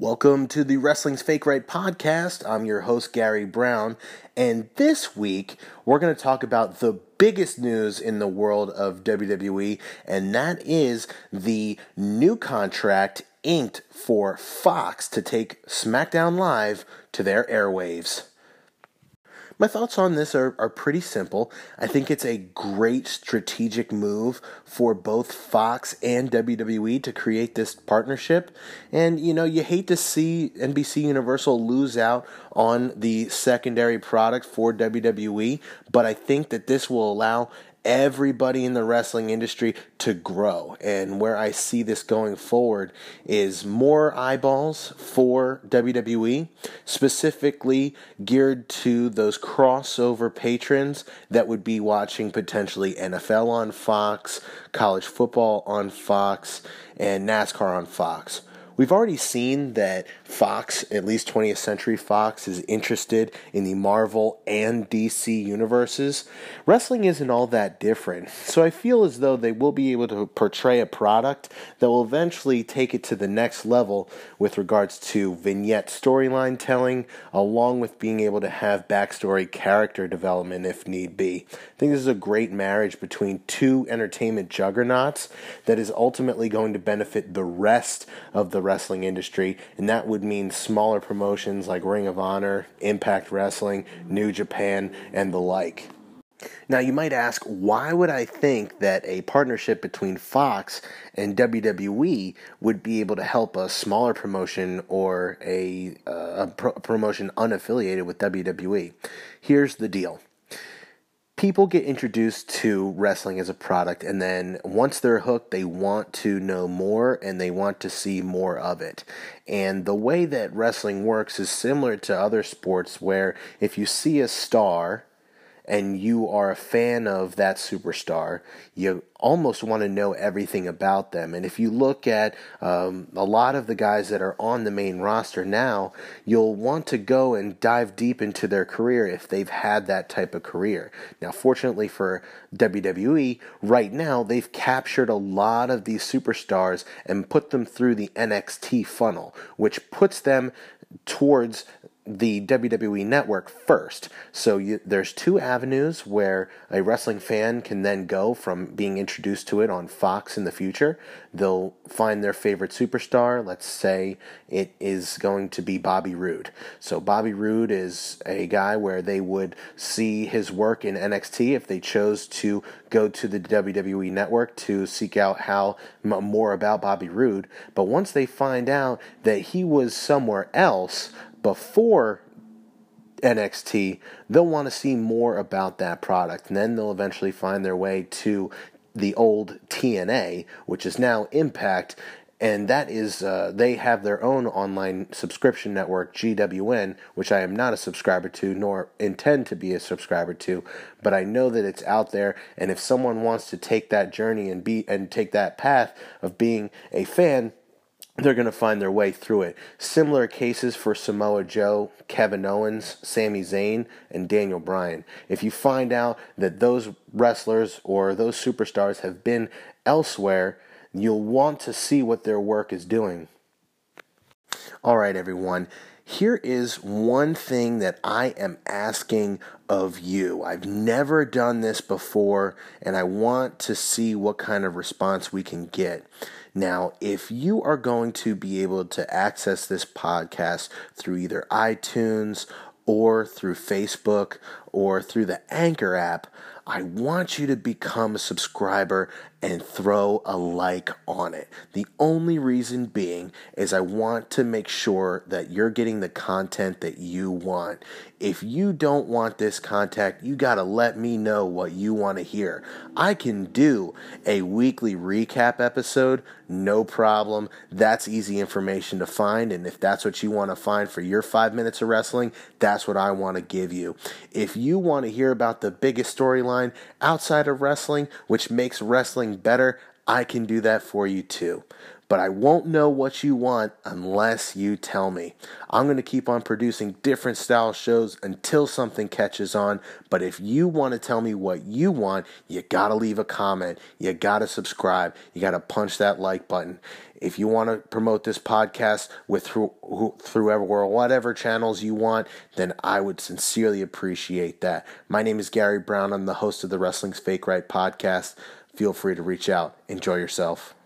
Welcome to the Wrestling's Fake Right podcast. I'm your host, Gary Brown, and this week we're going to talk about the biggest news in the world of WWE, and that is the new contract inked for Fox to take SmackDown Live to their airwaves. My thoughts on this are, are pretty simple. I think it's a great strategic move for both Fox and WWE to create this partnership. And, you know, you hate to see NBC Universal lose out on the secondary product for WWE, but I think that this will allow everybody in the wrestling industry to grow. And where I see this going forward is more eyeballs for WWE, specifically geared to those crossover patrons that would be watching potentially NFL on Fox, college football on Fox, and NASCAR on Fox. We've already seen that Fox, at least 20th Century Fox, is interested in the Marvel and DC universes. Wrestling isn't all that different, so I feel as though they will be able to portray a product that will eventually take it to the next level with regards to vignette storyline telling, along with being able to have backstory character development if need be. I think this is a great marriage between two entertainment juggernauts that is ultimately going to benefit the rest of the wrestling industry, and that would mean smaller promotions like Ring of Honor, Impact Wrestling, New Japan, and the like. Now, you might ask, why would I think that a partnership between Fox and WWE would be able to help a smaller promotion or a, uh, a pro- promotion unaffiliated with WWE? Here's the deal people get introduced to wrestling as a product and then once they're hooked they want to know more and they want to see more of it. And the way that wrestling works is similar to other sports where if you see a star and you are a fan of that superstar, you almost want to know everything about them. And if you look at um, a lot of the guys that are on the main roster now, you'll want to go and dive deep into their career if they've had that type of career. Now, fortunately for WWE, right now, they've captured a lot of these superstars and put them through the NXT funnel, which puts them towards the WWE network first. So you, there's two avenues where a wrestling fan can then go from being introduced to it on Fox in the future. They'll find their favorite superstar. Let's say it is going to be Bobby Roode. So Bobby Roode is a guy where they would see his work in NXT if they chose to go to the WWE network to seek out how more about Bobby Roode. But once they find out that he was somewhere else, before NXT, they'll want to see more about that product. And then they'll eventually find their way to the old TNA, which is now Impact. And that is, uh, they have their own online subscription network, GWN, which I am not a subscriber to, nor intend to be a subscriber to. But I know that it's out there, and if someone wants to take that journey and be and take that path of being a fan, they're going to find their way through it. Similar cases for Samoa Joe, Kevin Owens, Sami Zayn, and Daniel Bryan. If you find out that those wrestlers or those superstars have been elsewhere, you'll want to see what their work is doing. All right, everyone. Here is one thing that I am asking of you. I've never done this before, and I want to see what kind of response we can get. Now, if you are going to be able to access this podcast through either iTunes or through Facebook or through the Anchor app, I want you to become a subscriber and throw a like on it. The only reason being is I want to make sure that you're getting the content that you want. If you don't want this content, you got to let me know what you want to hear. I can do a weekly recap episode, no problem. That's easy information to find. And if that's what you want to find for your five minutes of wrestling, that's what I want to give you. If you want to hear about the biggest storyline outside of wrestling, which makes wrestling better, I can do that for you too. But I won't know what you want unless you tell me. I'm going to keep on producing different style shows until something catches on, but if you want to tell me what you want, you got to leave a comment, you got to subscribe, you got to punch that like button. If you want to promote this podcast with through through or whatever channels you want, then I would sincerely appreciate that. My name is Gary Brown. I'm the host of the Wrestling's Fake Right podcast. Feel free to reach out. Enjoy yourself.